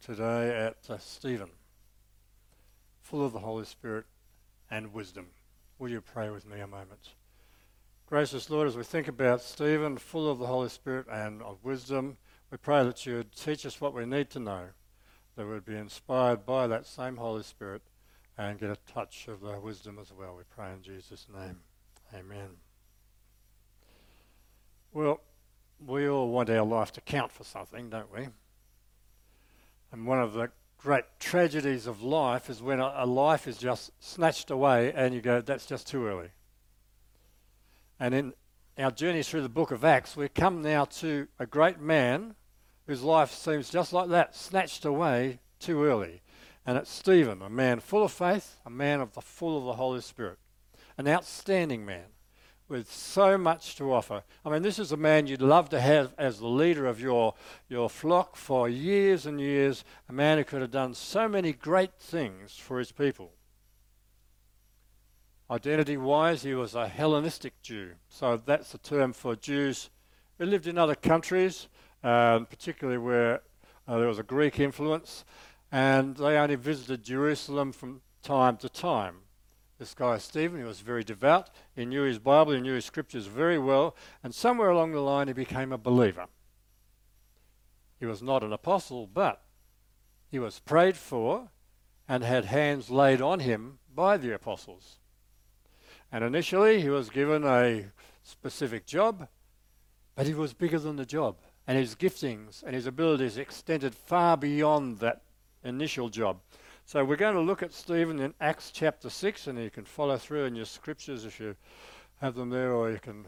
today at Stephen, full of the Holy Spirit and wisdom. Will you pray with me a moment? Gracious Lord, as we think about Stephen, full of the Holy Spirit and of wisdom, we pray that you would teach us what we need to know, that we would be inspired by that same Holy Spirit and get a touch of the wisdom as well. We pray in Jesus' name. Amen. Well, we all want our life to count for something, don't we? And one of the great tragedies of life is when a, a, life is just snatched away and you go, that's just too early. And in our journey through the book of Acts, we come now to a great man whose life seems just like that, snatched away too early. And it's Stephen, a man full of faith, a man of the full of the Holy Spirit, an outstanding man with so much to offer. I mean, this is a man you'd love to have as the leader of your, your flock for years and years, a man who could have done so many great things for his people. Identity wise, he was a Hellenistic Jew. So that's the term for Jews who lived in other countries, um, particularly where uh, there was a Greek influence, and they only visited Jerusalem from time to time. This guy, Stephen, he was very devout. He knew his Bible, he knew his scriptures very well, and somewhere along the line he became a believer. He was not an apostle, but he was prayed for and had hands laid on him by the apostles. And initially he was given a specific job, but he was bigger than the job. And his giftings and his abilities extended far beyond that initial job. So we're going to look at Stephen in Acts chapter 6, and you can follow through in your scriptures if you have them there, or you can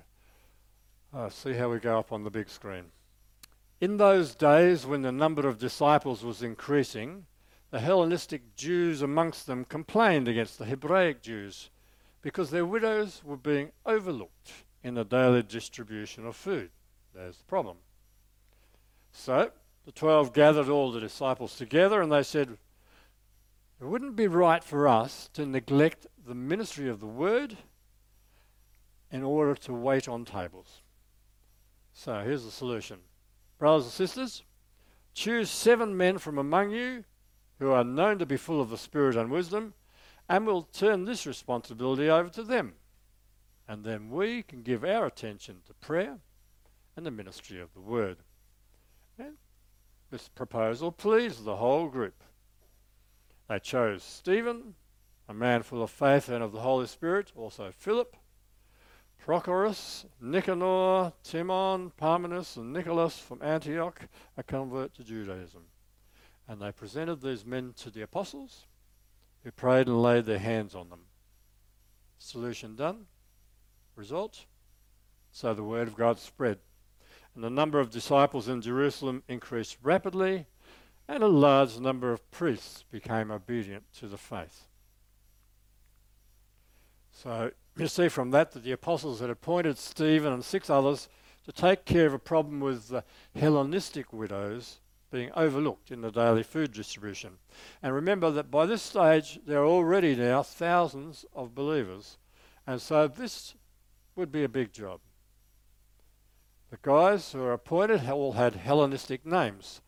uh, see how we go up on the big screen. In those days, when the number of disciples was increasing, the Hellenistic Jews amongst them complained against the Hebraic Jews because their widows were being overlooked in the daily distribution of food. There's the problem. So the twelve gathered all the disciples together and they said, it wouldn't be right for us to neglect the ministry of the word in order to wait on tables. So here's the solution. Brothers and sisters, choose seven men from among you who are known to be full of the Spirit and wisdom, and we'll turn this responsibility over to them. And then we can give our attention to prayer and the ministry of the word. And this proposal pleased the whole group. They chose Stephen, a man full of faith and of the Holy Spirit, also Philip, Prochorus, Nicanor, Timon, Parmenas, and Nicholas from Antioch, a convert to Judaism. And they presented these men to the apostles, who prayed and laid their hands on them. Solution done. Result? So the word of God spread. And the number of disciples in Jerusalem increased rapidly, and a large number of priests became obedient to the faith. So you see from that that the apostles had appointed Stephen and six others to take care of a problem with the Hellenistic widows being overlooked in the daily food distribution. And remember that by this stage there are already now thousands of believers, and so this would be a big job. The guys who are appointed all had Hellenistic names.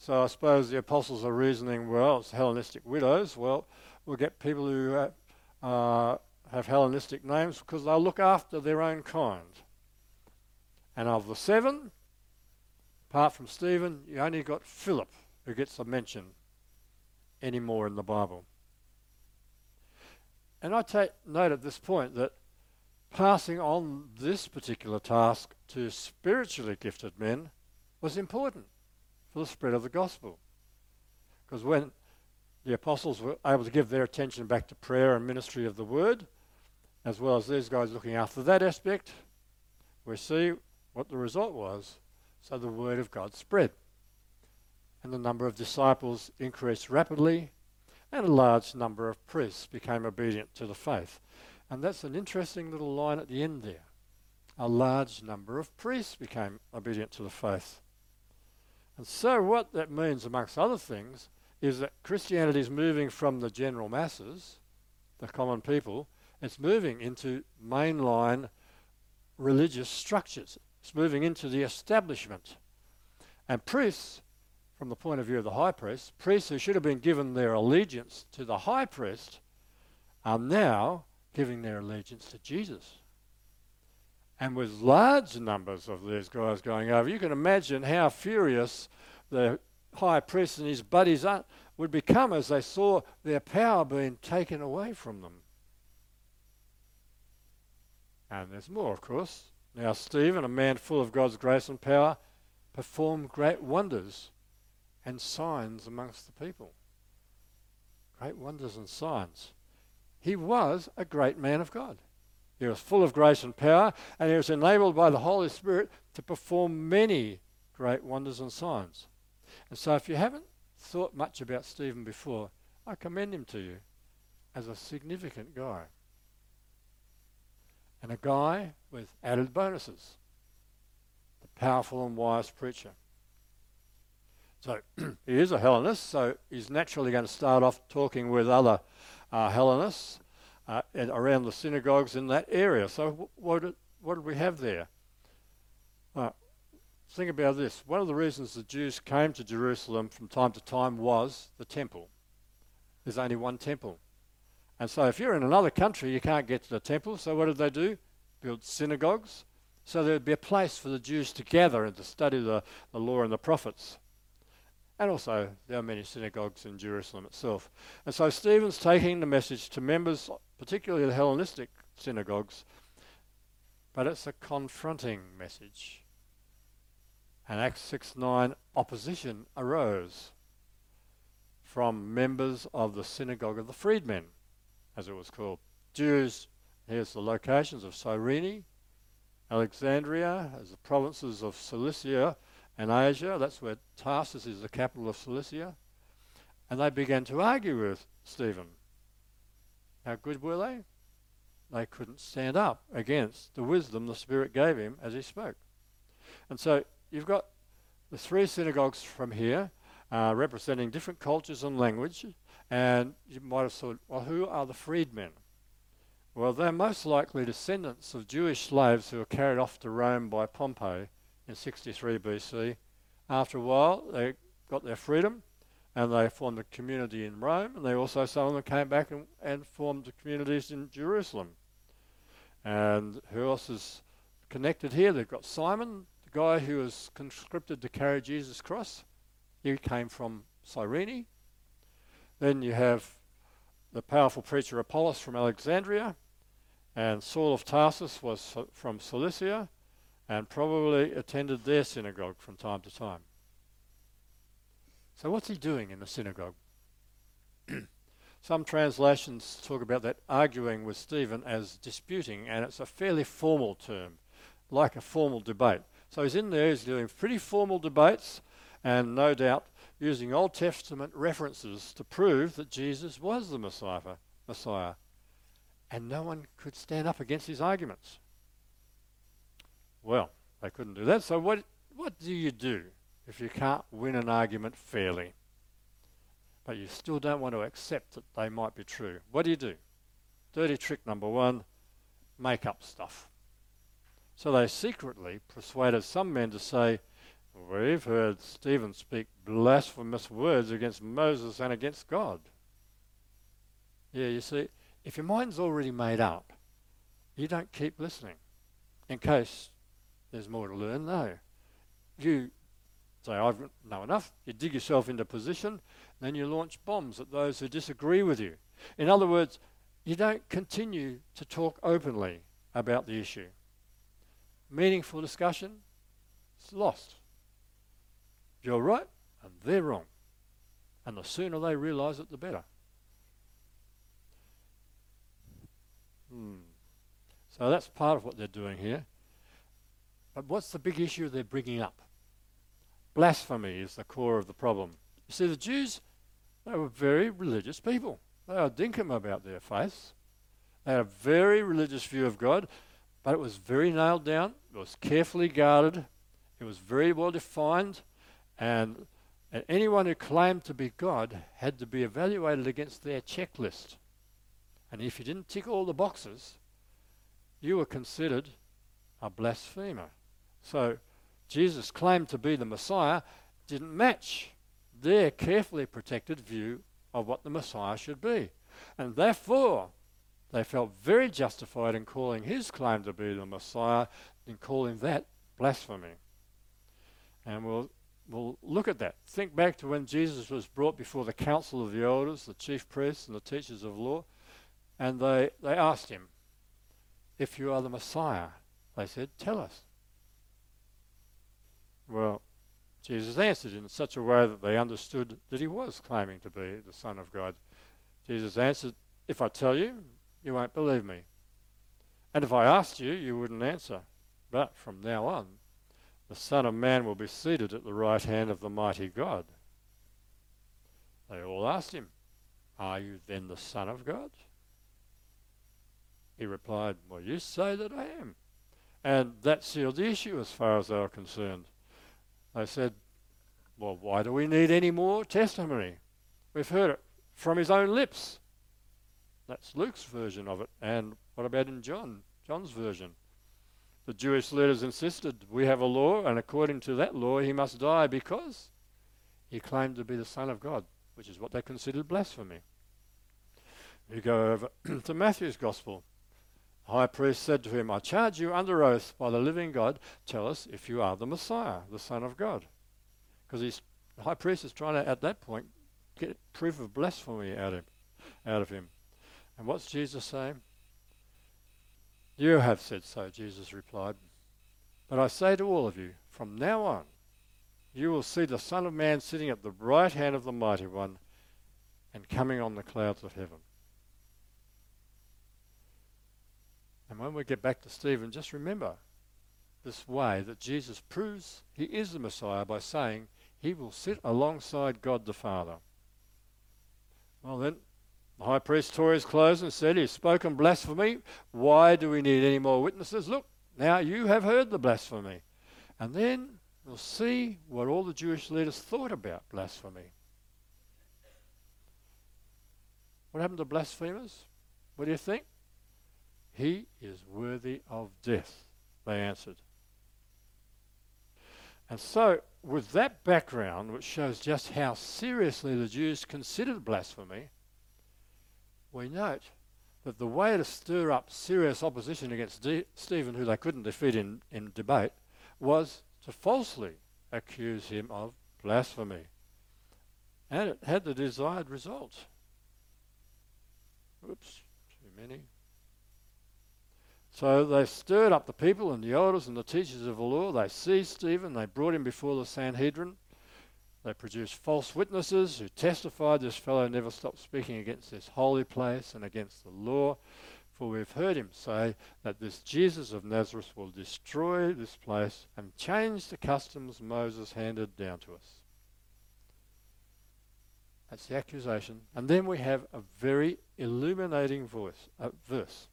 So I suppose the apostles are reasoning, well, it's Hellenistic widows. Well, we'll get people who uh, have Hellenistic names because they'll look after their own kind. And of the seven, apart from Stephen, you only got Philip who gets a mention anymore in the Bible. And I take note at this point that passing on this particular task to spiritually gifted men was important for the spread of the gospel. Because when the apostles were able to give their attention back to prayer and ministry of the word, as well as these guys looking after that aspect, we see what the result was. So the word of God spread. And the number of disciples increased rapidly, and a large number of priests became obedient to the faith. And that's an interesting little line at the end there. A large number of priests became obedient to the faith. And so, what that means, amongst other things, is that Christianity is moving from the general masses, the common people, it's moving into mainline religious structures. It's moving into the establishment. And priests, from the point of view of the high priest, priests who should have been given their allegiance to the high priest are now giving their allegiance to Jesus. And with large numbers of these guys going over, you can imagine how furious the high priest and his buddies would become as they saw their power being taken away from them. And there's more, of course. Now, Stephen, a man full of God's grace and power, performed great wonders and signs amongst the people. Great wonders and signs. He was a great man of God. He was full of grace and power, and he was enabled by the Holy Spirit to perform many great wonders and signs. And so, if you haven't thought much about Stephen before, I commend him to you as a significant guy. And a guy with added bonuses. The powerful and wise preacher. So he is a Hellenist, so he's naturally going to start off talking with other uh, Hellenists uh, around the synagogues in that area. So what did, what did we have there? Uh, think about this. One of the reasons the Jews came to Jerusalem from time to time was the temple. There's only one temple. And so if you're in another country, you can't get to the temple. So what did they do? Build synagogues. So there would be a place for the Jews to gather and to study the, the law and the prophets. And also, there are many synagogues in Jerusalem itself. And so Stephen's taking the message to members, particularly the Hellenistic synagogues, but it's a confronting message. And Acts 6 9, opposition arose from members of the synagogue of the freedmen, as it was called. Jews, here's the locations of Cyrene, Alexandria, as the provinces of Cilicia, and Asia. That's where Tarsus is the capital of Cilicia. And they began to argue with Stephen. How good were they? They couldn't stand up against the wisdom the Spirit gave him as he spoke. And so you've got the three synagogues from here uh, representing different cultures and languages. And you might have thought, well, who are the freedmen? Well, they're most likely descendants of Jewish slaves who were carried off to Rome by Pompey in 63 BC. After a while, they got their freedom and they formed a community in Rome, and they also, some of them came back and, and formed communities in Jerusalem. And who else is connected here? They've got Simon, the guy who was conscripted to carry Jesus' cross. He came from Cyrene. Then you have the powerful preacher Apollos from Alexandria, and Saul of Tarsus was uh, from Cilicia, and probably attended their synagogue from time to time. So, what's he doing in the synagogue? Some translations talk about that arguing with Stephen as disputing, and it's a fairly formal term, like a formal debate. So he's in there, he's doing pretty formal debates, and no doubt using Old Testament references to prove that Jesus was the Messiah. Messiah. And no one could stand up against his arguments. Well, they couldn't do that. So what what do you do if you can't win an argument fairly? But you still don't want to accept that they might be true. What do you do? Dirty trick number one, make up stuff. So they secretly persuaded some men to say, We've heard Stephen speak blasphemous words against Moses and against God. Yeah, you see, if your mind's already made up, you don't keep listening in case there's more to learn. No. You say, I know enough. You dig yourself into position, then you launch bombs at those who disagree with you. In other words, you don't continue to talk openly about the issue. Meaningful discussion is lost. You're right, and they're wrong. And the sooner they realize it, the better. Hmm. So that's part of what they're doing here. But what's the big issue they're bringing up? Blasphemy is the core of the problem. You see, the Jews, they were very religious people. They are dinkum about their faith. They had a very religious view of God, but it was very nailed down. It was carefully guarded. It was very well defined. And, and anyone who claimed to be God had to be evaluated against their checklist. And if you didn't tick all the boxes, you were considered a blasphemer. So Jesus' claim to be the Messiah didn't match their carefully protected view of what the Messiah should be. And therefore, they felt very justified in calling his claim to be the Messiah, in calling that blasphemy. And we'll, we'll look at that. Think back to when Jesus was brought before the council of the elders, the chief priests, and the teachers of law, and they, they asked him, If you are the Messiah, they said, Tell us. Well, Jesus answered in such a way that they understood that he was claiming to be the Son of God. Jesus answered, If I tell you, you won't believe me. And if I asked you, you wouldn't answer. But from now on, the Son of Man will be seated at the right hand of the mighty God. They all asked him, Are you then the Son of God? He replied, Well, you say that I am. And that sealed the issue as far as they were concerned. They said, Well, why do we need any more testimony? We've heard it from his own lips. That's Luke's version of it. And what about in John? John's version. The Jewish leaders insisted we have a law, and according to that law, he must die because he claimed to be the Son of God, which is what they considered blasphemy. You go over to Matthew's Gospel. High priest said to him, I charge you under oath by the living God, tell us if you are the Messiah, the Son of God. Because the high priest is trying to, at that point, get proof of blasphemy out of. Out of him. And what's Jesus saying? You have said so, Jesus replied. But I say to all of you, from now on, you will see the Son of Man sitting at the right hand of the Mighty One and coming on the clouds of heaven. And when we get back to Stephen, just remember this way that Jesus proves he is the Messiah by saying he will sit alongside God the Father. Well, then, the high priest tore his clothes and said, He's spoken blasphemy. Why do we need any more witnesses? Look, now you have heard the blasphemy. And then we'll see what all the Jewish leaders thought about blasphemy. What happened to blasphemers? What do you think? He is worthy of death, they answered. And so, with that background, which shows just how seriously the Jews considered blasphemy, we note that the way to stir up serious opposition against Stephen, who they couldn't defeat in, in debate, was to falsely accuse him of blasphemy. And it had the desired result. Oops, too many. So they stirred up the people and the elders and the teachers of the law. They seized Stephen, they brought him before the Sanhedrin. They produced false witnesses who testified this fellow never stopped speaking against this holy place and against the law. For we've heard him say that this Jesus of Nazareth will destroy this place and change the customs Moses handed down to us. That's the accusation. And then we have a very illuminating voice, uh, verse.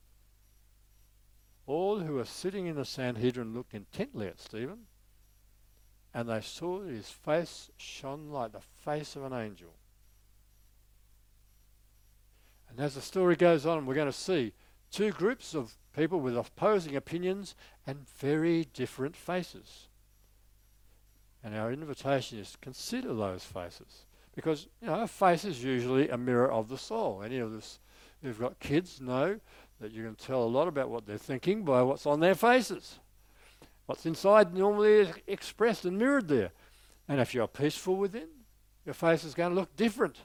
All who were sitting in the Sanhedrin looked intently at Stephen and they saw that his face shone like the face of an angel. And as the story goes on, we're going to see two groups of people with opposing opinions and very different faces. And our invitation is to consider those faces. Because, you know, a face is usually a mirror of the soul. Any of us who've got kids know that you can tell a lot about what they're thinking by what's on their faces. What's inside normally is expressed and mirrored there. And if you're peaceful within, your face is going to look different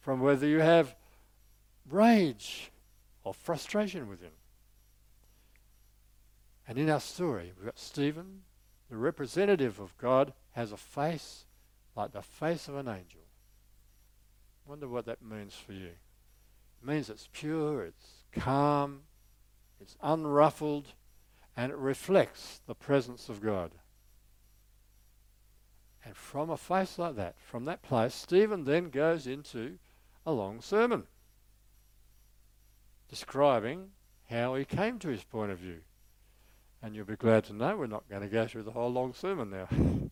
from whether you have rage or frustration within. And in our story, we've got Stephen, the representative of God, has a face like the face of an angel. Wonder what that means for you. It means it's pure, it's calm, it's unruffled, and it reflects the presence of God. And from a face like that, from that place, Stephen then goes into a long sermon describing how he came to his point of view. And you'll be glad to know we're not going to go through the whole long sermon now.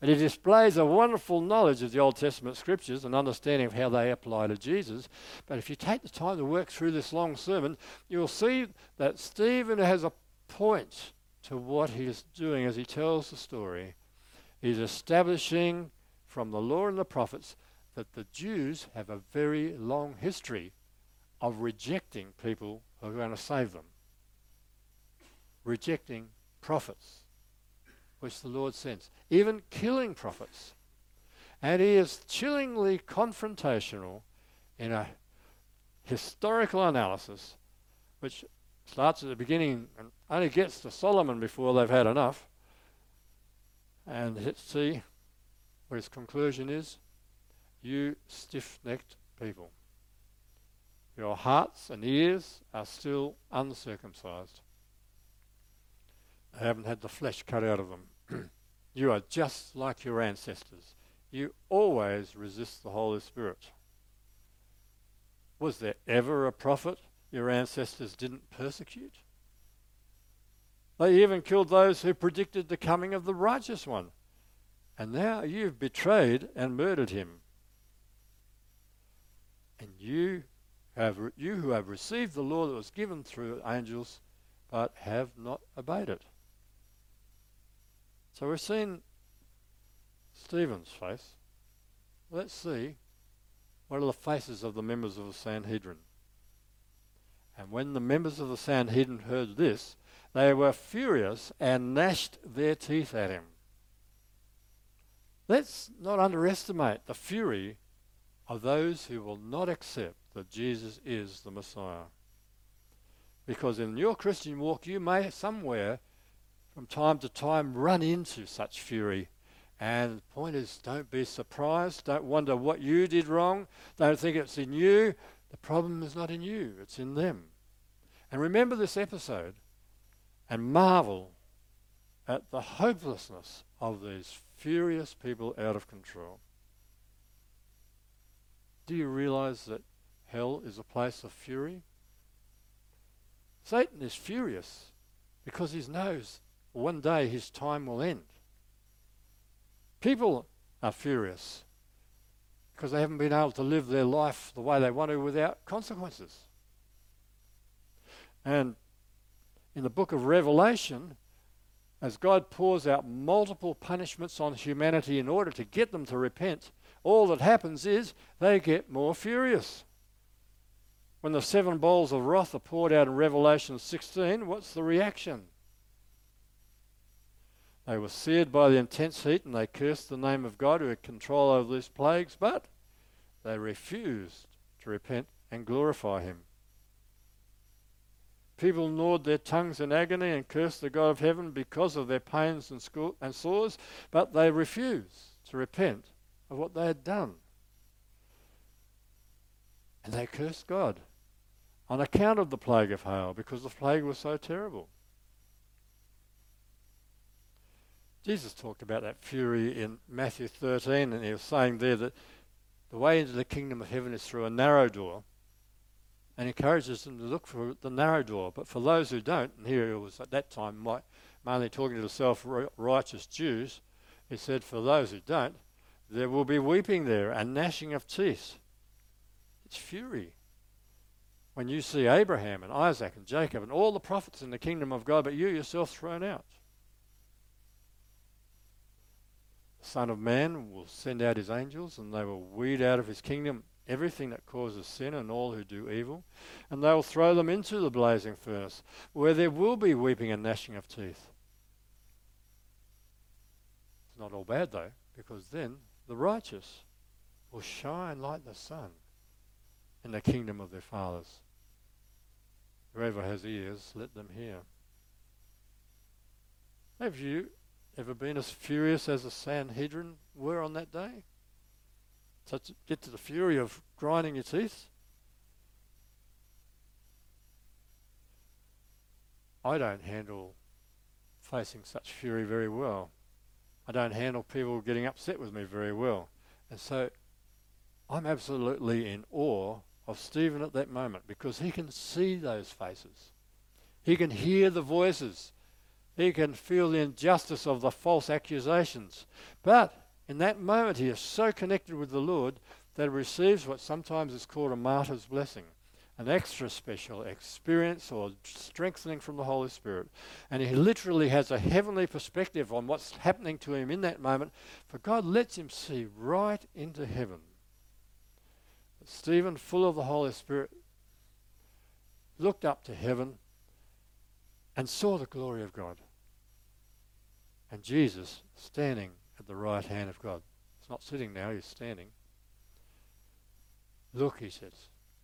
and he displays a wonderful knowledge of the Old Testament scriptures and understanding of how they apply to Jesus. But if you take the time to work through this long sermon, you'll see that Stephen has a point to what he is doing as he tells the story. He's establishing from the law and the prophets that the Jews have a very long history of rejecting people who are going to save them, rejecting prophets, which the Lord sends, even killing prophets. And he is chillingly confrontational in a historical analysis, which starts at the beginning and only gets to Solomon before they've had enough. And let's see what his conclusion is. You stiff necked people. Your hearts and ears are still uncircumcised. They haven't had the flesh cut out of them. you are just like your ancestors. You always resist the Holy Spirit. Was there ever a prophet your ancestors didn't persecute? They even killed those who predicted the coming of the righteous one. And now you've betrayed and murdered him. And you have you who have received the law that was given through angels, but have not obeyed it. So we've seen Stephen's face. Let's see what are the faces of the members of the Sanhedrin. And when the members of the Sanhedrin heard this, they were furious and gnashed their teeth at him. Let's not underestimate the fury of those who will not accept that Jesus is the Messiah. Because in your Christian walk, you may somewhere, from time to time, run into such fury. And the point is, don't be surprised. Don't wonder what you did wrong. Don't think it's in you. The problem is not in you, it's in them. And remember this episode and marvel at the hopelessness of these furious people out of control. Do you realize that hell is a place of fury? Satan is furious because he knows one day his time will end. People are furious because they haven't been able to live their life the way they want to without consequences. And in the book of Revelation, as God pours out multiple punishments on humanity in order to get them to repent, all that happens is they get more furious. When the seven bowls of wrath are poured out in Revelation 16, what's the reaction? They were seared by the intense heat and they cursed the name of God who had control over these plagues, but they refused to repent and glorify Him. People gnawed their tongues in agony and cursed the God of heaven because of their pains and, sco- and sores, but they refused to repent of what they had done. And they cursed God on account of the plague of hail because the plague was so terrible. Jesus talked about that fury in Matthew 13, and he was saying there that the way into the kingdom of heaven is through a narrow door and encourages them to look for the narrow door. But for those who don't, and here it was at that time mainly talking to the self righteous Jews, he said, For those who don't, there will be weeping there and gnashing of teeth. It's fury. When you see Abraham and Isaac and Jacob and all the prophets in the kingdom of God, but you yourself thrown out. The Son of Man will send out his angels and they will weed out of his kingdom everything that causes sin and all who do evil, and they will throw them into the blazing furnace, where there will be weeping and gnashing of teeth. It's not all bad though, because then the righteous will shine like the sun in the kingdom of their fathers. Whoever has ears, let them hear. Have you ever been as furious as the Sanhedrin were on that day? So to get to the fury of grinding your teeth. I don't handle facing such fury very well. I don't handle people getting upset with me very well. And so I'm absolutely in awe of Stephen at that moment because he can see those faces. He can hear the voices. He can feel the injustice of the false accusations. But in that moment, he is so connected with the Lord that he receives what sometimes is called a martyr's blessing. an extra special experience or strengthening from the Holy Spirit. And he literally has a heavenly perspective on what's happening to him in that moment, for God lets him see right into heaven. Stephen, full of the Holy Spirit, looked up to heaven and saw the glory of God. And Jesus standing at the right hand of God. He's not sitting now, he's standing. Look, he says,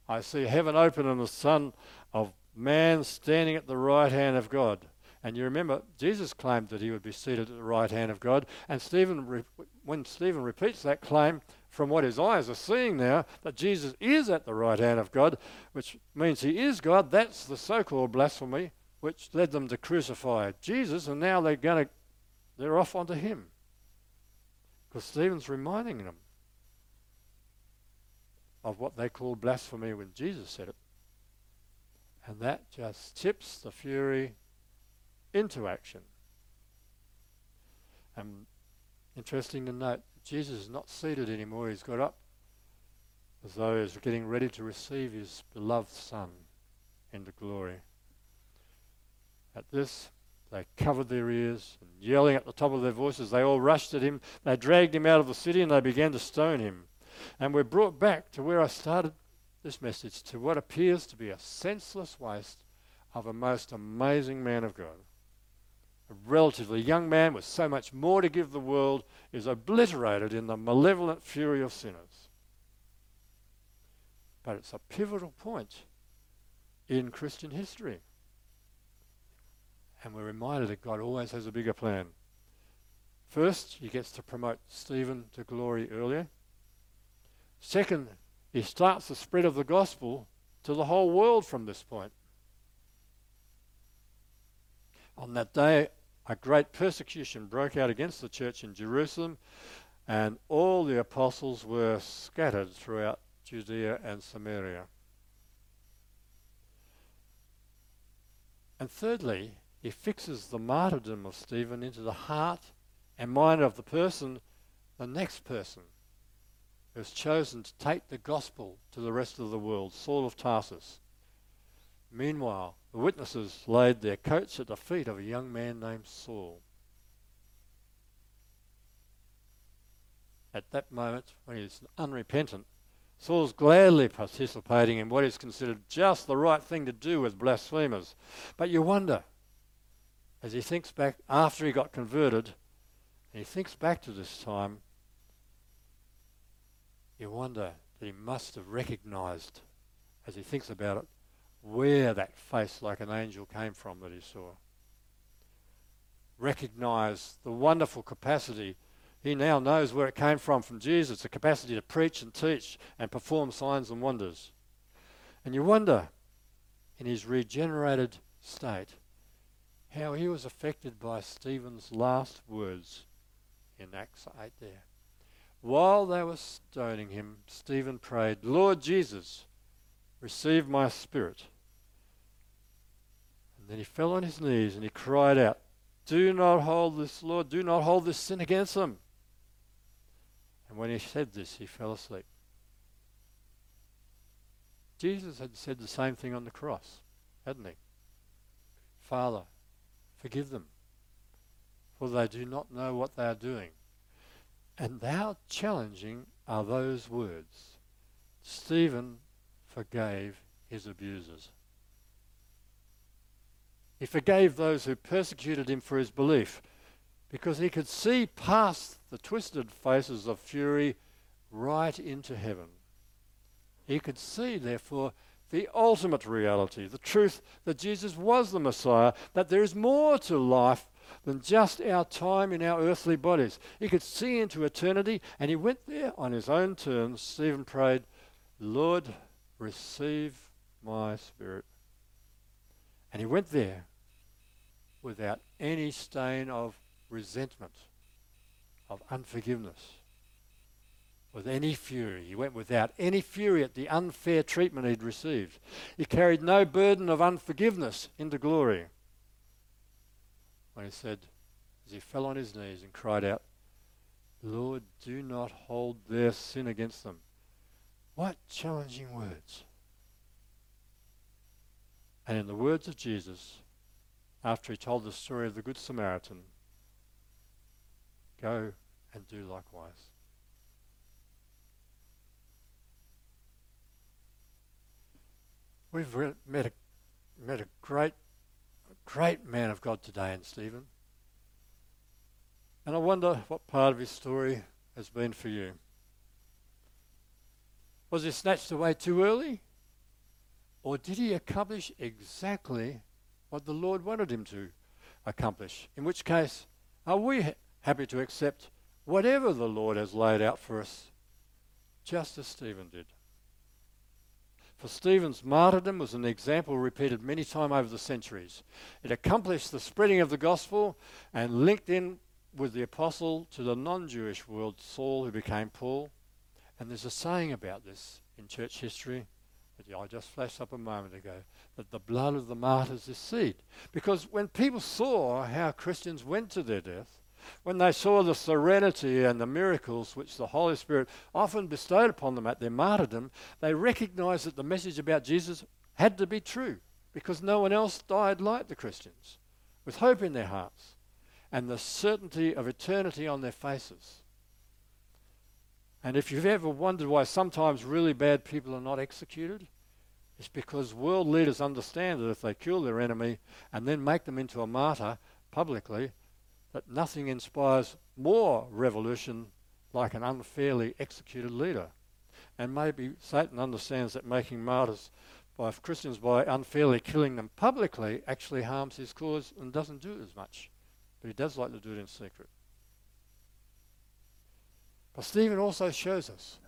I see heaven open and the Son of Man standing at the right hand of God. And you remember, Jesus claimed that he would be seated at the right hand of God. And Stephen, when Stephen repeats that claim, from what his eyes are seeing now, that Jesus is at the right hand of God, which means he is God, that's the so called blasphemy which led them to crucify Jesus, and now they're going to, they're off onto him. Because Stephen's reminding them of what they called blasphemy when Jesus said it. And that just tips the fury into action. And interesting to note, Jesus is not seated anymore, he's got up as though he's getting ready to receive his beloved Son into glory. At this, they covered their ears and yelling at the top of their voices, they all rushed at him. They dragged him out of the city and they began to stone him. And we're brought back to where I started this message to what appears to be a senseless waste of a most amazing man of God. A relatively young man with so much more to give the world is obliterated in the malevolent fury of sinners. But it's a pivotal point in Christian history. And we're reminded that God always has a bigger plan. First, he gets to promote Stephen to glory earlier. Second, he starts the spread of the gospel to the whole world from this point. On that day, a great persecution broke out against the church in Jerusalem, and all the apostles were scattered throughout Judea and Samaria. And thirdly, he fixes the martyrdom of Stephen into the heart and mind of the person, the next person who has chosen to take the gospel to the rest of the world, Saul of Tarsus. Meanwhile, the witnesses laid their coats at the feet of a young man named Saul. At that moment, when he's unrepentant, Saul's gladly participating in what is considered just the right thing to do with blasphemers. But you wonder, as he thinks back after he got converted, and he thinks back to this time, you wonder that he must have recognized, as he thinks about it, where that face like an angel came from that he saw. Recognize the wonderful capacity. He now knows where it came from from Jesus, the capacity to preach and teach and perform signs and wonders. And you wonder, in his regenerated state, how he was affected by Stephen's last words in Acts 8 there. While they were stoning him, Stephen prayed, Lord Jesus, receive my spirit. And then he fell on his knees and he cried out, Do not hold this, Lord, do not hold this sin against them. And when he said this, he fell asleep. Jesus had said the same thing on the cross, hadn't he? Father, Forgive them, for they do not know what they are doing. And how challenging are those words? Stephen forgave his abusers. He forgave those who persecuted him for his belief because he could see past the twisted faces of fury right into heaven. He could see, therefore, the ultimate reality, the truth that Jesus was the Messiah, that there is more to life than just our time in our earthly bodies. He could see into eternity, and he went there on his own terms. Stephen prayed, Lord, receive my spirit. And he went there without any stain of resentment, of unforgiveness with any fury. He went without any fury at the unfair treatment he'd received. He carried no burden of unforgiveness into glory. When he said, as he fell on his knees and cried out, Lord, do not hold their sin against them. What challenging words. And in the words of Jesus, after he told the story of the Good Samaritan, go and do likewise. We've re- met a met a great, great man of God today in Stephen. And I wonder what part of his story has been for you. Was he snatched away too early? Or did he accomplish exactly what the Lord wanted him to accomplish? In which case, are we happy to accept whatever the Lord has laid out for us, just as Stephen did? For Stephen's martyrdom was an example repeated many times over the centuries. It accomplished the spreading of the gospel and linked in with the apostle to the non Jewish world, Saul, who became Paul. And there's a saying about this in church history that I just flashed up a moment ago that the blood of the martyrs is seed. Because when people saw how Christians went to their death, when they saw the serenity and the miracles which the Holy Spirit often bestowed upon them at their martyrdom, they recognized that the message about Jesus had to be true because no one else died like the Christians, with hope in their hearts and the certainty of eternity on their faces. And if you've ever wondered why sometimes really bad people are not executed, it's because world leaders understand that if they kill their enemy and then make them into a martyr publicly, that nothing inspires more revolution like an unfairly executed leader. And maybe Satan understands that making martyrs by Christians by unfairly killing them publicly actually harms his cause and doesn't do as much. But he does like to do it in secret. But Stephen also shows us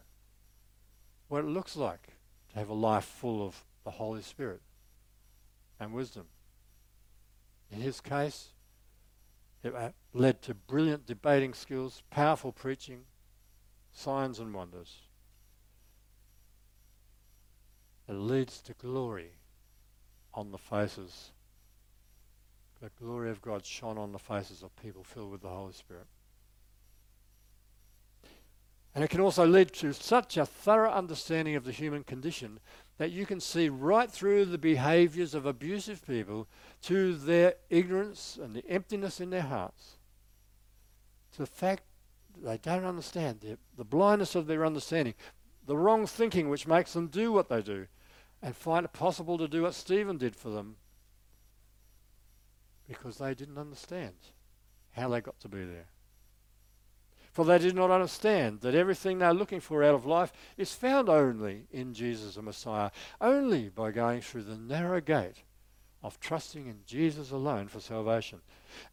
what it looks like to have a life full of the Holy Spirit and wisdom. In his case, it uh, led to brilliant debating skills, powerful preaching, signs and wonders. It leads to glory on the faces. The glory of God shone on the faces of people filled with the Holy Spirit. And it can also lead to such a thorough understanding of the human condition that you can see right through the behaviors of abusive people to their ignorance and the emptiness in their hearts. To the fact that they don't understand, the, the blindness of their understanding, the wrong thinking which makes them do what they do, and find it possible to do what Stephen did for them because they didn't understand how they got to be there. For they did not understand that everything they're looking for out of life is found only in Jesus the Messiah, only by going through the narrow gate of trusting in Jesus alone for salvation.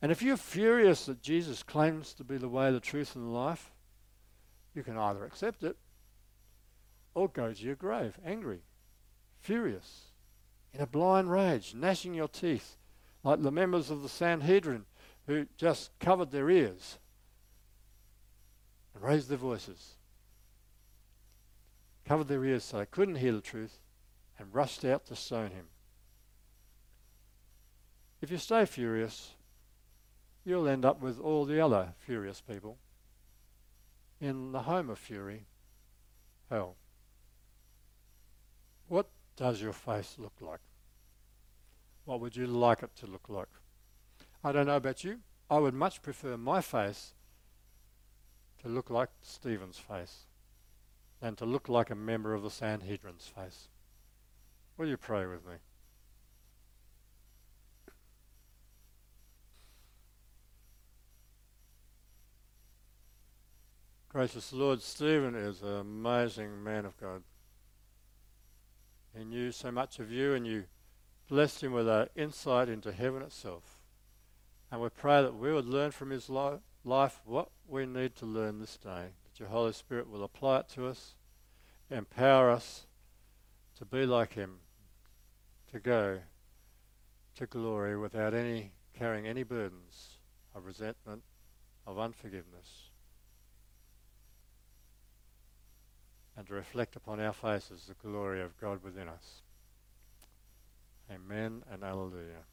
And if you're furious that Jesus claims to be the way, the truth, and the life, you can either accept it or go to your grave angry, furious, in a blind rage, gnashing your teeth, like the members of the Sanhedrin who just covered their ears raised their voices, covered their ears so they couldn't hear the truth, and rushed out to stone him. If you stay furious, you'll end up with all the other furious people in the home of fury, hell. What does your face look like? What would you like it to look like? I don't know about you. I would much prefer my face to look like Stephen's face and to look like a member of the Sanhedrin's face. Will you pray with me? Gracious Lord, Stephen is an amazing man of God. He knew so much of you and you blessed him with an insight into heaven itself. And we pray that we would learn from his life life what we need to learn this day, that your Holy Spirit will apply it to us, empower us to be like Him, to go to glory without any carrying any burdens of resentment, of unforgiveness, and to reflect upon our faces the glory of God within us. Amen and Alleluia.